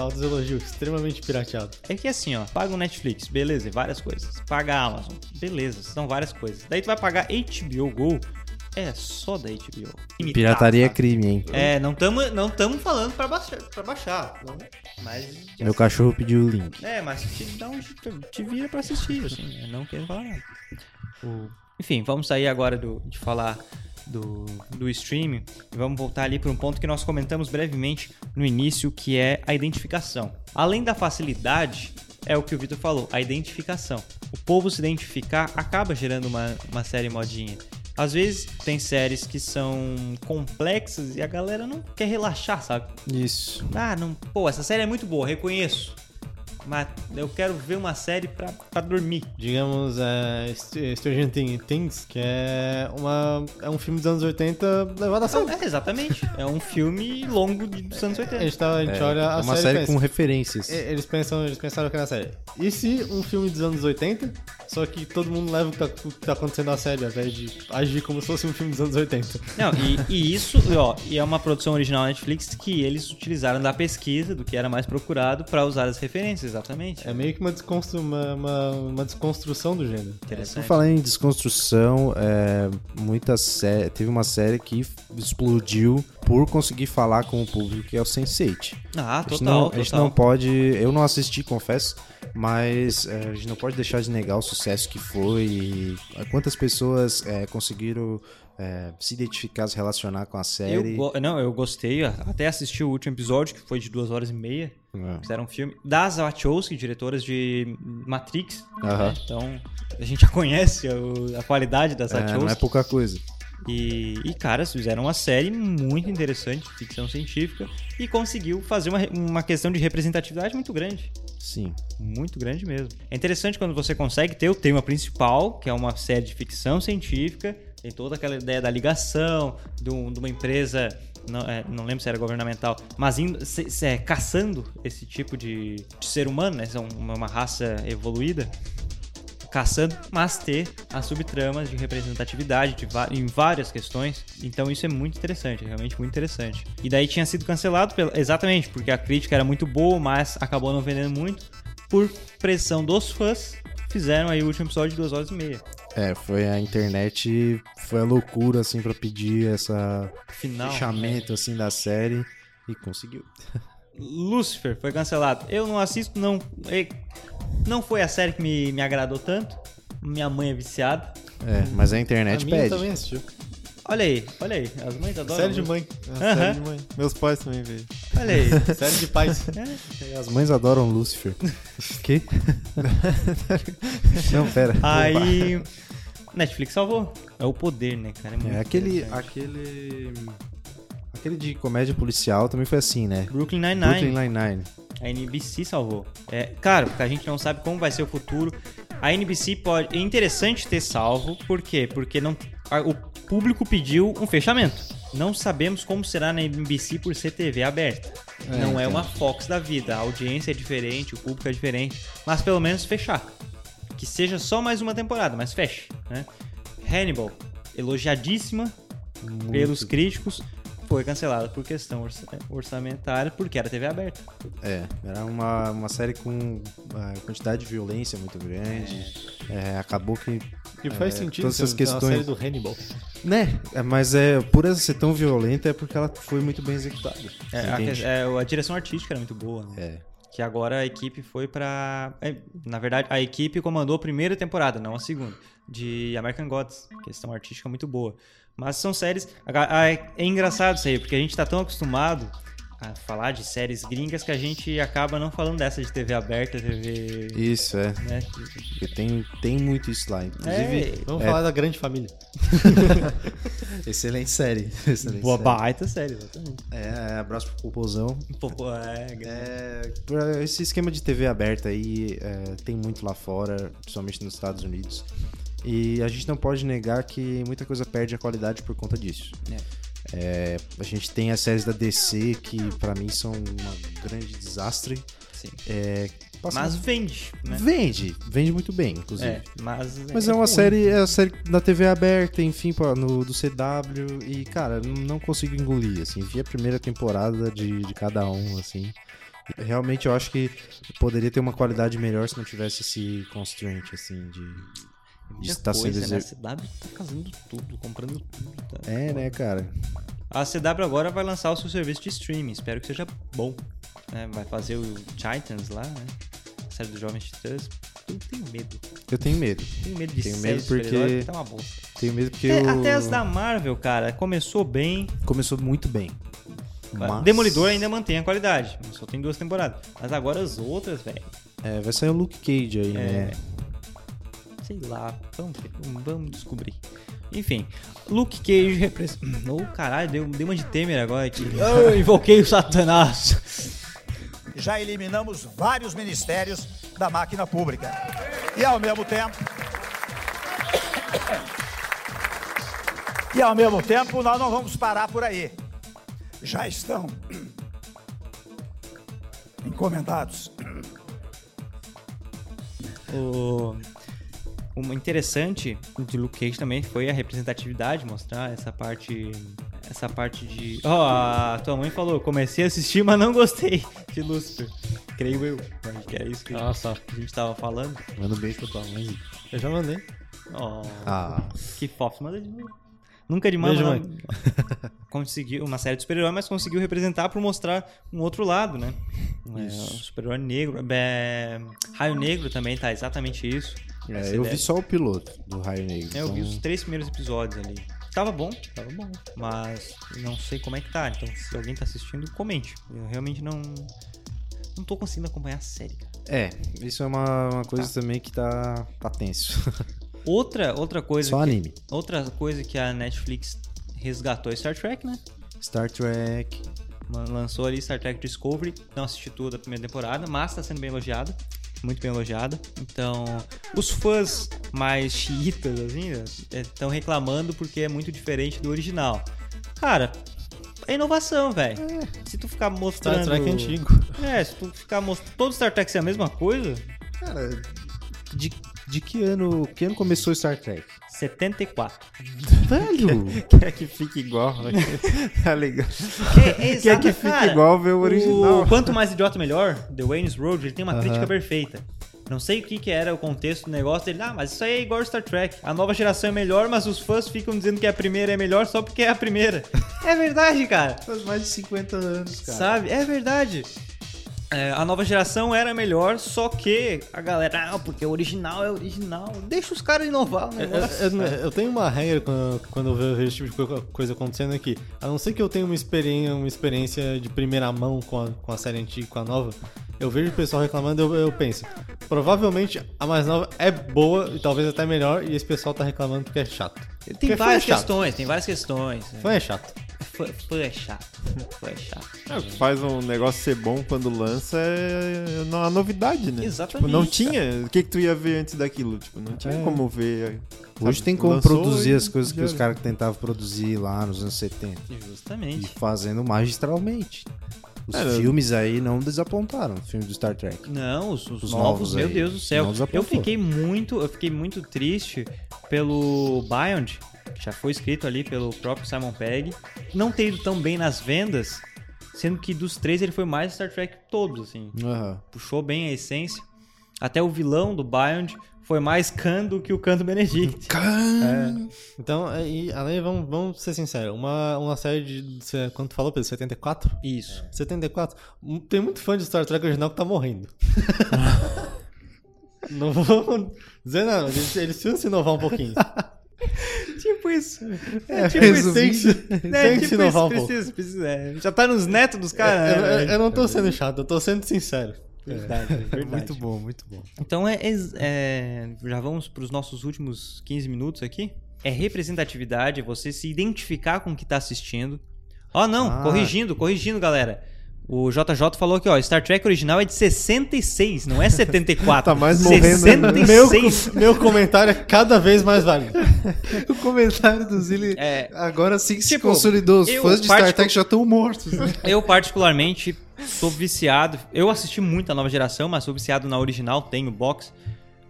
altos elogios, extremamente pirateado. É que assim, ó, paga o Netflix, beleza, várias coisas. Paga a Amazon, beleza, são várias coisas. Daí tu vai pagar HBO Go, é só da HBO. Pirataria é crime, hein? É, não estamos não tamo falando pra baixar, pra baixar não- mas... Meu cachorro pediu o link. É, mas te, dá um, te, vira pra assistir, assim, não quero falar nada. O- Enfim, vamos sair agora do, de falar do, do streaming vamos voltar ali para um ponto que nós comentamos brevemente no início, que é a identificação. Além da facilidade, é o que o Vitor falou, a identificação. O povo se identificar acaba gerando uma, uma série modinha. Às vezes tem séries que são complexas e a galera não quer relaxar, sabe? Isso. Ah, não. Pô, essa série é muito boa, reconheço. Mas eu quero ver uma série pra, pra dormir. Digamos, é, St- Stranger Thing- Things, que é, uma, é um filme dos anos 80 levado a sério. É, exatamente. É um filme longo dos anos A 80. gente, tá, a gente olha a É uma série, série com referências. Eles, pensam, eles pensaram que era série. E se um filme dos anos 80, só que todo mundo leva o que tá, o que tá acontecendo a série, ao invés de agir como se fosse um filme dos anos 80? Não, e, e isso, ó, e é uma produção original Netflix que eles utilizaram da pesquisa, do que era mais procurado, pra usar as referências, exatamente. É meio que uma, desconstru, uma, uma, uma desconstrução do gênero. Por Interessante. falar em desconstrução, é, muita sé- teve uma série que explodiu por conseguir falar com o público, que é o Sense8. Ah, A gente, total, não, a gente total. não pode. Eu não assisti, confesso, mas é, a gente não pode deixar de negar o sucesso que foi e quantas pessoas é, conseguiram é, se identificar, se relacionar com a Eu série. go- não, eu gostei, até assisti o último episódio, que foi de duas horas e meia. É. Fizeram um filme das Wachowski, diretoras de Matrix. Aham. né? Então, a gente já conhece o- a qualidade das É, Wachowski. não é pouca coisa. E, e, cara, fizeram uma série muito interessante, ficção científica, e conseguiu fazer uma, uma questão de representatividade muito grande. Sim. Muito grande mesmo. É interessante quando você consegue ter o tema principal, que é uma série de ficção científica, tem toda aquela ideia da ligação, de, um- de uma empresa, não, é, não lembro se era governamental, mas indo, se- se- é, caçando esse tipo de, de ser humano, né? Uma, uma raça evoluída caçando, mas ter as subtramas de representatividade de em várias questões. Então isso é muito interessante, é realmente muito interessante. E daí tinha sido cancelado exatamente porque a crítica era muito boa, mas acabou não vendendo muito. Por pressão dos fãs, fizeram aí o último episódio de duas horas e meia. É, foi a internet, foi a loucura, assim, pra pedir essa Final. fechamento, assim, da série e conseguiu. Lucifer foi cancelado. Eu não assisto, não. Não foi a série que me, me agradou tanto. Minha mãe é viciada. É, mas a A internet minha pede. também assistiu. Olha aí, olha aí. As mães adoram. Série de mãe. É, série de mãe. Meus pais também veem. Olha aí. Série de pais. As mães adoram Lucifer. que? Não, pera. Aí. Netflix salvou. É o poder, né, cara? muito É, aquele, interessante. aquele... Aquele de comédia policial também foi assim, né? Brooklyn Nine-Nine. Brooklyn Nine-Nine. A NBC salvou. É, claro, porque a gente não sabe como vai ser o futuro. A NBC pode. É interessante ter salvo, por quê? Porque não, o público pediu um fechamento. Não sabemos como será na NBC por ser TV aberta. não é uma Fox da vida. A audiência é diferente, o público é diferente. Mas pelo menos fechar. Que seja só mais uma temporada, mas feche. Né? Hannibal, elogiadíssima pelos críticos, foi cancelada por questão orça- orçamentária, porque era TV aberta. É, era uma, uma série com uma quantidade de violência muito grande. É, acabou que. E faz é, sentido todas essas questões. série do Hannibal. Né? É, mas é, por ela ser tão violenta é porque ela foi muito bem executada. É, a, é, a direção artística era muito boa, né? É. Que agora a equipe foi pra. é, na verdade, a equipe comandou a primeira temporada, não a segunda, de American Gods. Questão artística muito boa. Mas são séries. é engraçado isso aí, porque a gente tá tão acostumado a falar de séries gringas que a gente acaba não falando dessa de TV aberta, TV. Isso, é. Né? Porque tem, tem muito isso lá. Inclusive, É, Vamos É. falar da grande família. excelente série. Excelente boa série. baita série, exatamente. É, abraço pro Popozão. Pouco, é, É, esse esquema de TV aberta aí é, tem muito lá fora, principalmente nos Estados Unidos. E a gente não pode negar que muita coisa perde a qualidade por conta disso. É, a gente tem as séries da DC que pra mim são um grande desastre. É, Mas vende, né? vende, vende muito bem, inclusive. É, mas. Mas é uma ruim. série, é a série da TV aberta, enfim, no, do CW, e, cara, não não consigo engolir, assim, vi a primeira temporada de, de cada um, assim. Realmente eu acho que poderia ter uma qualidade melhor se não tivesse esse constraint, assim, de, Muita estar sendo coisa, né? A. CW tá casando tudo, comprando tudo. Tá? É, né, cara? A CW agora vai lançar o seu serviço de streaming, espero que seja bom. né? Vai fazer o Titans lá, né? A série dos Jovens Titãs. Eu tenho medo. Eu tenho medo. Tenho medo de Tenho medo porque- tá uma bosta. Tenho medo porque Até, o... até as da Marvel, cara, começou bem. começou muito bem. Mas- Demolidor ainda mantém a qualidade. Só tem duas temporadas. Mas agora as outras, velho. É, vai sair o Luke Cage aí, né? Sei lá. Vamos, ver, vamos descobrir. Enfim, Luke Cage representa. Oh, caralho, deu, deu uma de Temer agora aqui. Eu invoquei o Satanás. já eliminamos vários ministérios da máquina pública. E ao mesmo tempo. E ao mesmo tempo, nós não vamos parar por aí. Já estão encomendados O, o interessante de Luke Cage também foi a representatividade, mostrar essa parte. Essa parte de. Ó, a tua mãe falou, comecei a assistir, mas não gostei de Lucifer. Creio eu. Acho que é isso que Nossa, a gente tava falando. Manda um beijo pra tua mãe. eu já mandei. Ó, Ah, que fofo, manda de novo. Nunca de Beijo, não. conseguiu uma série de super-herói, mas conseguiu representar por mostrar um outro lado, né? É, super-herói negro. É, Raio Negro também tá exatamente isso. É, eu ideia. vi só o piloto do Raio Negro. É, eu vi então- os três primeiros episódios ali. Tava bom, tava bom. Mas não sei como é que tá. Então, se alguém tá assistindo, comente. Eu realmente não. Não tô conseguindo acompanhar a série. É, isso é uma, uma coisa também que tá, tá tenso. Outra, outra coisa. Só que, anime. Outra coisa que a Netflix resgatou é Star Trek, né? Star Trek. Lançou ali Star Trek Discovery. Não assisti tudo a primeira temporada, mas tá sendo bem elogiada. Muito bem elogiada. Então, os fãs mais chiitas, assim, estão reclamando porque é muito diferente do original. Cara, é inovação, velho. Se tu ficar Star mostrando. Trek é antigo. É, se tu ficar mostrando. Todo Star Trek ser a mesma coisa, Cara, de, de que ano que ano começou Star Trek? 74. Velho! Quer que fique igual. né? tá legal. É, Quer que fique igual ver o original. O Quanto Mais Idiota Melhor, The Wayne's Road, ele tem uma crítica perfeita. Não sei o que, que era o contexto do negócio dele. Ah, mas isso aí é igual Star Trek. A nova geração é melhor, mas os fãs ficam dizendo que a primeira é melhor só porque é a primeira. é verdade, cara. Faz mais de 50 anos, cara. Sabe? É verdade. É, a nova geração era melhor, só que a galera, ah, porque o original é original. Deixa os caras inovar o Eu, negócio. eu- eu tenho uma regra quando, quando eu vejo esse tipo de co- coisa acontecendo aqui. A não ser que eu tenha uma experiência, uma experiência de primeira mão com a, com a série antiga e com a nova, eu vejo o pessoal reclamando eu, eu penso, provavelmente a mais nova é boa e talvez até melhor, e esse pessoal tá reclamando porque é chato. Tem Porque várias é questões, tem várias questões. Fã é chato. Fã, fã é chato. Fã é chato. É, Faz um negócio ser bom quando lança é uma novidade, né? Exatamente, Tipo, não tinha. O que, que tu ia ver antes daquilo? Tipo, não tinha É. como ver. Hoje sabe? tem como Lançou produzir e as coisas que os caras tentavam produzir lá nos anos 70. E Justamente. fazendo magistralmente. Os É, filmes aí não desapontaram, os filmes do Star Trek. Não, os, os Os novos, novos meu aí. Deus do céu. Eu fiquei muito, eu fiquei muito triste pelo Beyond, já foi escrito ali pelo próprio Simon Pegg, não ter ido tão bem nas vendas, sendo que dos três ele foi mais Star Trek todos, assim. Aham. Puxou bem a essência. Até o vilão do Beyond foi mais Khan do que o Khan do Benedict. Então, é, e além, vamos, vamos ser sinceros, uma, uma série de. Quanto falou, Pedro? 74? Isso. 74. Hum, Tem muito fã de Star Trek original que tá morrendo. Não vou dizer nada, mas eles, eles precisam se inovar um pouquinho. Tipo isso. É, É, tipo isso. tem que, É, tem tipo inovar isso, um pouco. precisa, precisa. é. Já tá nos netos dos caras. Eu, né? eu- eu não tô sendo chato, eu tô sendo sincero. Verdade, verdade. Muito bom, muito bom. Então, é, é- é- já vamos para os nossos últimos 15 minutos aqui. É representatividade, é você se identificar com o que tá assistindo. Ó, não, Ah. corrigindo, corrigindo, galera. O JJ falou aqui, ó, Star Trek original é de 66, não é 74. Tá mais morrendo, né? 66. Meu, meu comentário é cada vez mais válido. O comentário do Zilli É. agora sim que se Tipo, consolidou. Os eu fãs de Star Trek já estão mortos. Né? Eu, particularmente, sou viciado. Eu assisti muito a nova geração, mas sou viciado na original, tenho box.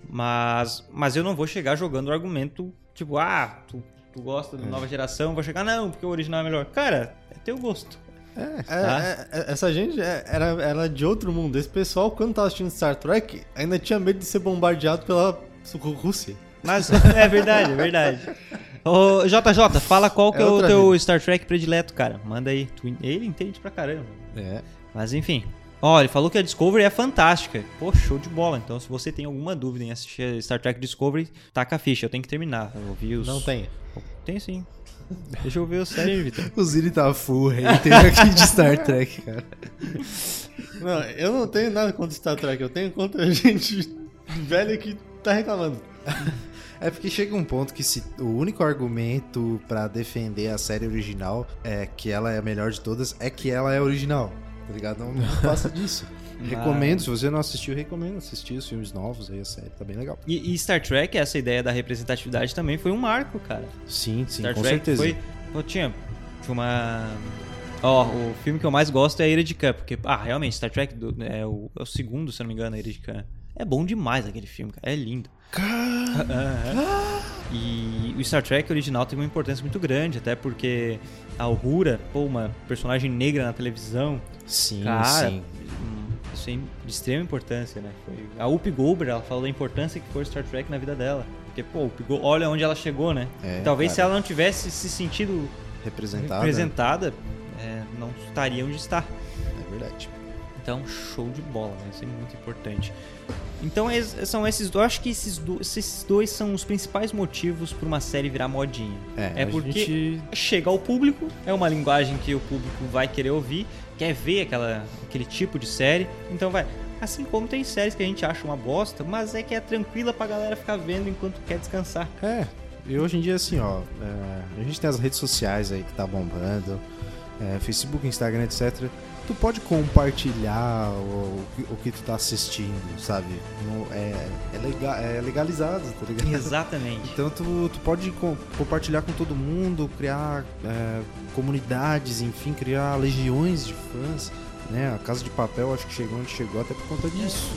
Mas, mas eu não vou chegar jogando o argumento, tipo, ah, tu, tu gosta da nova geração, vou chegar, não, porque o original é melhor. Cara, é teu gosto. É, Tá. é, é, essa gente é- era, era de outro mundo. Esse pessoal, quando tava assistindo Star Trek, ainda tinha medo de ser bombardeado pela Rússia. Mas é verdade, é verdade. Ô, JJ, fala qual que é, É o teu vida. Star Trek predileto, cara. Manda aí. Ele entende pra caramba. É. Mas enfim. Ó, ele falou que a Discovery é fantástica. Pô, show de bola. Então, se você tem alguma dúvida em assistir Star Trek Discovery, taca a ficha. Eu tenho que terminar. Eu ouvi os... Não tem. Tem sim. Deixa eu ver o série, Vitor. O Zilli tá full hater aqui de Star Trek, cara. Não, eu não tenho nada contra Star Trek, eu tenho contra gente velha que tá reclamando. É porque chega um ponto que se o único argumento pra defender a série original é que ela é a melhor de todas é que ela é original. Tá ligado? Não, não passa disso. Recomendo, se você não assistiu, recomendo assistir os filmes novos aí, a série tá bem legal. E, e Star Trek, essa ideia da representatividade também foi um marco, cara. Sim, sim, Star com Trek certeza. foi. Pô, tinha, uma. Ó, o filme que eu mais gosto é a Ira de Khan, porque, ah, realmente, Star Trek do- é, o, é o segundo, se eu não me engano, a Ira de Khan. É bom demais aquele filme, cara. É lindo. E o Star Trek original tem uma importância muito grande, até porque a Uhura, pô, uma personagem negra na televisão, Sim, Cara, sim. Isso é de extrema importância, né? Foi... A Whoopi Goldberg, ela falou da importância que foi Star Trek na vida dela. Porque, pô, Gold- olha onde ela chegou, né? É, Talvez cara. se ela não tivesse se sentido Representada. representada, é, não estaria onde está. É verdade. Então, show de bola, né? Isso é muito importante. Então, são esses dois. Eu acho que esses, do- esses dois são os principais motivos para uma série virar modinha. É, a porque gente- chega ao público, é uma linguagem que o público vai querer ouvir, quer ver aquela, aquele tipo de série, então vai. Assim como tem séries que a gente acha uma bosta, mas é que é tranquila pra galera ficar vendo enquanto quer descansar. É, e hoje em dia, assim, ó, é, a gente tem as redes sociais aí que tá bombando, é, Facebook, Instagram, etc. Tu pode compartilhar o, o que- o que tu tá assistindo, sabe? No- é, é, lega- é legalizado, tá ligado? Exatamente. Então tu, tu pode com- compartilhar com todo mundo, criar é, comunidades, enfim, criar legiões de fãs. Né? A Casa de Papel acho que chegou onde chegou até por conta disso.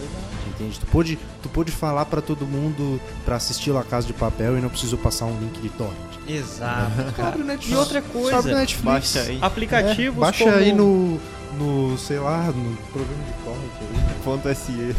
entende? Tu pôde, tu pôde falar pra todo mundo pra assistir lá a Casa de Papel e não precisou passar um link de torrent. Exato. Abre o Netflix. E outra coisa, o Netflix. Baixa aí. aplicativos É, baixa como... aí no, no, sei lá, no programa de torrent aí. Ponto SE.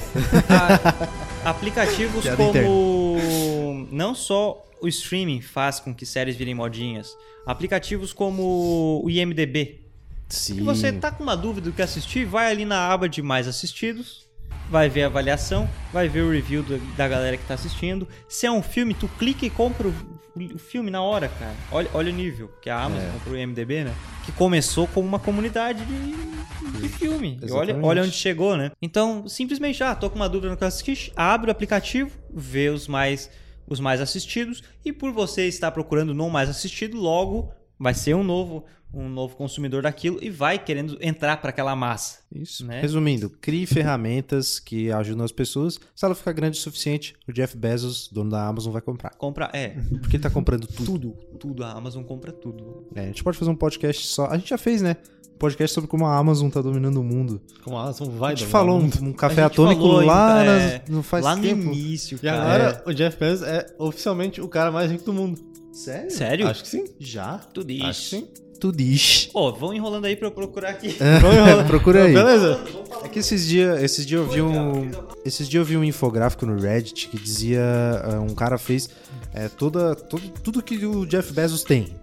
a- aplicativos Piada como não só o streaming faz com que séries virem modinhas, aplicativos como o IMDb. Sim. Se você tá com uma dúvida do que assistir, vai ali na aba de mais assistidos, vai ver a avaliação, vai ver o review do- da galera que tá assistindo. Se é um filme, tu clica e compra o, o filme na hora, cara. Olha, olha o nível que a Amazon É. comprou o IMDb, né? Que começou como uma comunidade de, de filme. E olha, olha onde chegou, né? Então, simplesmente, ah, tô com uma dúvida no que eu assistir, abre o aplicativo, vê os mais, os mais assistidos, e por você estar procurando no mais assistido, logo vai ser um novo, um novo consumidor daquilo e vai querendo entrar para aquela massa. Isso. né? Resumindo, crie ferramentas que ajudam as pessoas. Se ela ficar grande o suficiente, o Jeff Bezos, dono da Amazon, vai comprar. Compra, é, Porque ele tá comprando tudo. tudo, tudo, a Amazon compra tudo. É, a gente pode fazer um podcast só. A gente já fez, né? Um podcast sobre como a Amazon tá dominando o mundo. Como a Amazon vai A gente falou um, um café A gente atônico falou, lá é, nas- não faz lá no tempo. início, E cara. agora o Jeff Bezos é oficialmente o cara mais rico do mundo. Sério? Sério? Acho que sim. Já? Tu diz. Acho que sim. Tu diz. Pô, vão enrolando aí pra eu procurar aqui. Procura aí. Beleza. É que esses dias esses dia eu vi um. Esses dias eu vi um infográfico no Reddit que dizia. ah, um cara fez é, toda, todo, tudo que o Jeff Bezos tem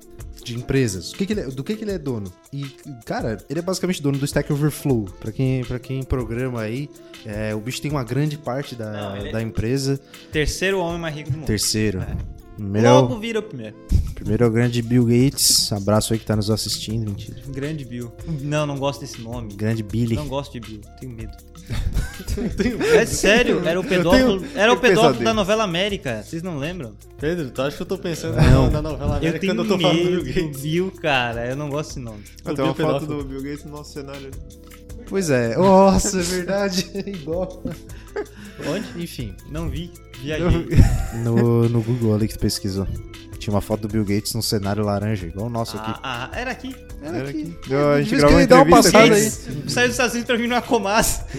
de empresas. O que que ele é- do que, que ele é dono? E, cara, ele é basicamente dono do Stack Overflow. Pra quem, pra quem programa aí, é, o bicho tem uma grande parte da, Não, é- da empresa. Terceiro homem mais rico do mundo. Terceiro. É o- Logo vira o primeiro. primeiro é o grande Bill Gates. Abraço aí que tá nos assistindo. Mentira. Grande Bill. Não, não gosto desse nome. Grande Billy. Não gosto de Bill, tenho medo. É sério, era o pedófilo, era o tenho pedófilo da novela América, vocês não lembram? Pedro, tu acha que eu tô pensando Não. na novela Eu América tenho quando eu tô falando do medo Bill do Gates? Bill, cara, eu não gosto desse nome. Tem Bill uma foto do Bill Gates no nosso cenário. ali. Pois é. Nossa, é verdade. Igual. Onde? Enfim. Não vi, viajei. No, no Google ali que tu pesquisou. Tinha uma foto do Bill Gates num cenário laranja, igual o nosso aqui. Ah, ah, era aqui. Era aqui. Deu- a gente Diz gravou que uma ele dá uma entrevista passada aí. Saiu dos Estados Unidos pra vir numa Comas.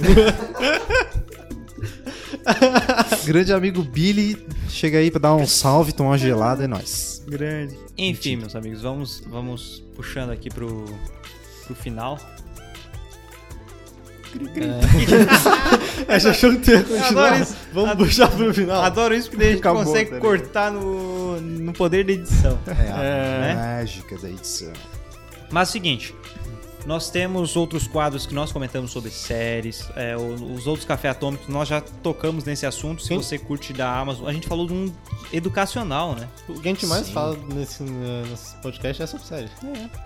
Grande amigo Billy. Chega aí pra dar um salve, tomar uma gelada, é nóis. Grande. Enfim, meus amigos, vamos, vamos puxando aqui pro, pro final. É, já achou que tu ia continuar? Adoro isso. Vamos Adoro- puxar pro final. Adoro isso porque daí a gente Acabou, consegue tá cortar no, no poder da edição. É a É. mágica da edição. Mas é o seguinte, nós temos outros quadros que nós comentamos sobre séries, é, os outros Café Atômicos, nós já tocamos nesse assunto, se Sim. você curte da Amazon. A gente falou de um educacional, né? O que a gente mais Sim. fala nesse, eh, nesse podcast é sobre série.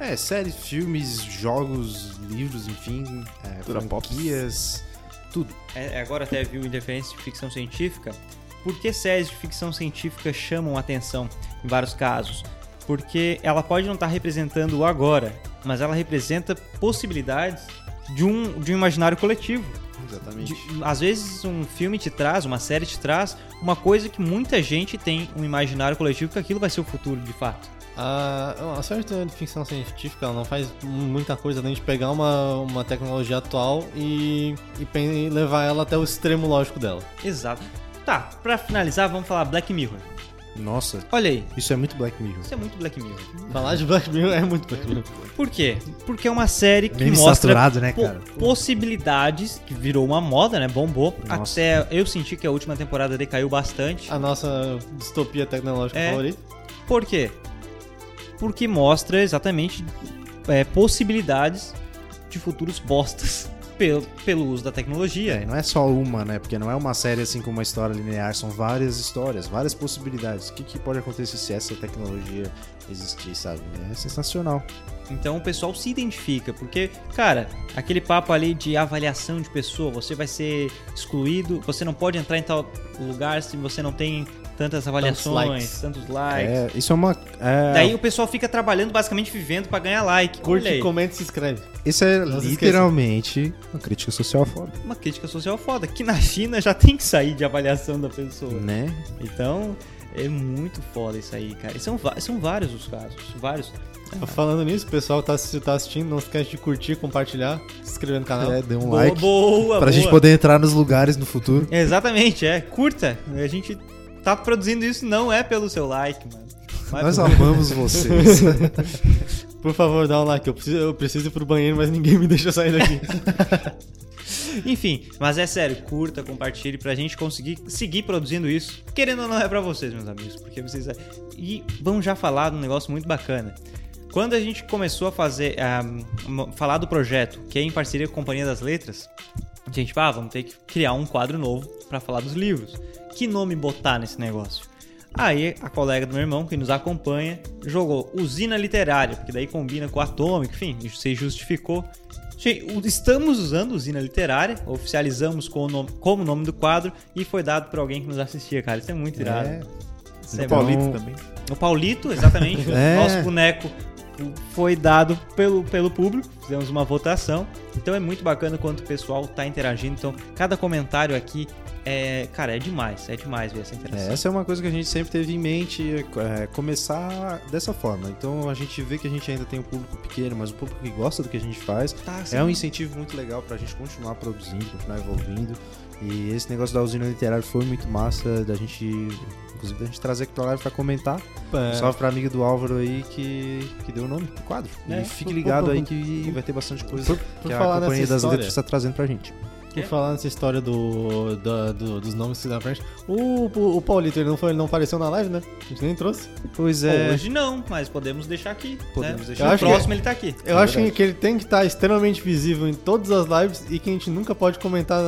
É, séries, filmes, jogos, livros, enfim, é, franquias, tudo. É, agora até viu Interferência de Ficção Científica. Por que séries de ficção científica chamam atenção em vários casos? Porque ela pode não estar representando o agora, mas ela representa possibilidades de um, de um imaginário coletivo. Exatamente. De- às vezes um filme te traz, uma série te traz uma coisa que muita gente tem um imaginário coletivo que aquilo vai ser o futuro de fato. A, a série de ficção científica ela não faz muita coisa além de pegar uma, uma tecnologia atual e, e e levar ela até o extremo lógico dela. Exato. Tá, pra finalizar, vamos falar Black Mirror. Nossa, Olha aí, isso é muito Black Mirror. isso é muito Black Mirror. Falar de Black Mirror é muito Black Mirror. Por quê? Porque é uma série que Meme mostra saturado, né, po- cara? possibilidades, que virou uma moda, né? Bombou. Nossa. Até eu senti que a última temporada decaiu bastante. A nossa distopia tecnológica É. favorita. Por quê? Porque mostra exatamente é, possibilidades de futuros bostas pelo, pelo uso da tecnologia. É, não é só uma, né? Porque não é uma série assim com uma história linear, são várias histórias, várias possibilidades. O que, que pode acontecer se essa tecnologia existir, sabe? É sensacional. Então o pessoal se identifica, porque, cara, aquele papo ali de avaliação de pessoa, você vai ser excluído, você não pode entrar em tal lugar se você não tem tantas avaliações, likes. tantos likes. É, isso é uma. é- Daí o pessoal fica trabalhando, basicamente vivendo pra ganhar like. Curte, comenta e se inscreve. Isso é Não literalmente uma crítica social foda. uma crítica social foda, que na China já tem que sair de avaliação da pessoa. Né? Então, é muito foda isso aí, cara. E são, são vários os casos, vários. Falando nisso, o pessoal que tá, tá assistindo, não esquece de curtir, compartilhar, se inscrever no canal. É, dê um Boa, like. boa, pra boa. gente poder entrar nos lugares no futuro. Exatamente, é. Curta. A gente tá produzindo isso não é pelo seu like, mano. Mas Nós por- amamos vocês. Por favor, dá um like. Eu preciso, eu preciso ir pro banheiro, mas ninguém me deixa sair daqui. Enfim, mas é sério, curta, compartilhe pra gente conseguir seguir produzindo isso. Querendo ou não é pra vocês, meus amigos, porque vocês E vamos já falar de um negócio muito bacana. Quando a gente começou a fazer ah, m- falar do projeto, que é em parceria com a Companhia das Letras, a gente, ah, vamos ter que criar um quadro novo pra falar dos livros. Que nome botar nesse negócio? Aí a colega do meu irmão, que nos acompanha, jogou Usina Literária, porque daí combina com Atômico, enfim, se justificou. Estamos usando Usina Literária, oficializamos com o nome- como nome do quadro e foi dado por alguém que nos assistia, cara. Isso é muito irado. É. Isso é Paulito Então- também. o Paulito, exatamente. É. Nosso boneco foi dado pelo, pelo público, fizemos uma votação. Então é muito bacana quando o pessoal tá interagindo. Então, cada comentário aqui é. Cara, é demais, é demais ver essa interação. É, essa é uma coisa que a gente sempre teve em mente, é, começar dessa forma. Então a gente vê que a gente ainda tem um público pequeno, mas o público que gosta do que a gente faz Tá, é um incentivo muito legal pra gente continuar produzindo, continuar evoluindo. E esse negócio da usina literária foi muito massa, da gente, inclusive, da gente trazer aqui pra live pra comentar. É. Um salve pra amiga do Álvaro aí que, que deu o nome pro quadro. É, e fique por- ligado por- aí que vai ter bastante coisa Por, que por a falar Companhia das história, Letras está trazendo pra gente. Por falar nessa história do, da- do- dos nomes que dá pra gente, o, o, o Paulito, ele não, foi, ele não apareceu na live, né? A gente nem trouxe. Pois é. Hoje não, mas podemos deixar aqui. Podemos né? deixar aqui. próximo ele tá aqui. Eu É acho verdade. que ele tem que estar extremamente visível em todas as lives e que a gente nunca pode comentar,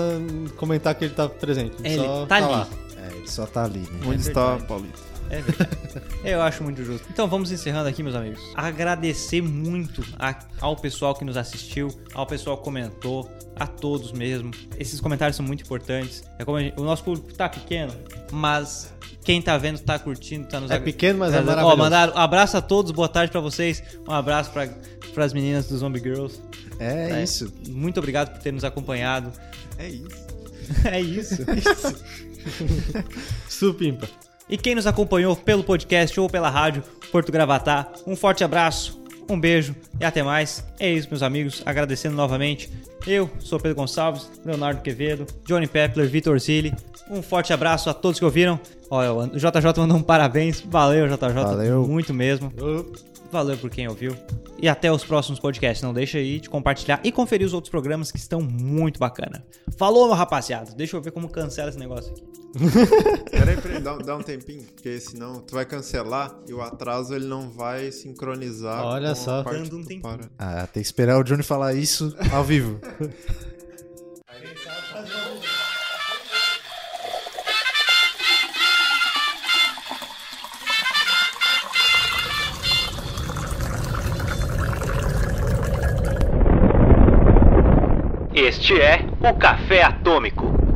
comentar que ele tá presente. É, ele Só tá ali. lá. É, ele só tá ali, né? Onde É está verdade. Paulito? É verdade. Eu acho muito justo. Então vamos encerrando aqui, meus amigos. Agradecer muito a- ao pessoal que nos assistiu, ao pessoal que comentou, a todos mesmo. Esses comentários são muito importantes. É como gente- o nosso público tá pequeno, mas quem tá vendo, tá curtindo, tá nos É pequeno, mas é Ó, maravilhoso. mandaram abraço a todos, boa tarde pra vocês. Um abraço pra, pras meninas do Zombie Girls. É, É. isso. Muito obrigado por ter nos acompanhado. É isso. É isso. Supimpa. E quem nos acompanhou pelo podcast ou pela rádio Porto Gravatá, um forte abraço, um beijo e até mais. É isso, meus amigos. Agradecendo novamente. Eu sou Pedro Gonçalves, Leonardo Quevedo, Johnny Pepler, Vitor Zilli. Um forte abraço a todos que ouviram. Ó, o JJ mandou um parabéns. Valeu, JJ. Valeu. Muito mesmo. Valeu por quem ouviu. E até os próximos podcasts. Não deixa aí de compartilhar e conferir os outros programas que estão muito bacana. Falou, meu rapaziada. Deixa eu ver como cancela esse negócio aqui. Peraí, peraí, dá, dá um tempinho, porque senão tu vai cancelar e o atraso ele não vai sincronizar. Olha com a só. parte Dando um tempinho. para. Ah, tem que esperar o Johnny falar isso ao vivo. Este é o Café Atômico.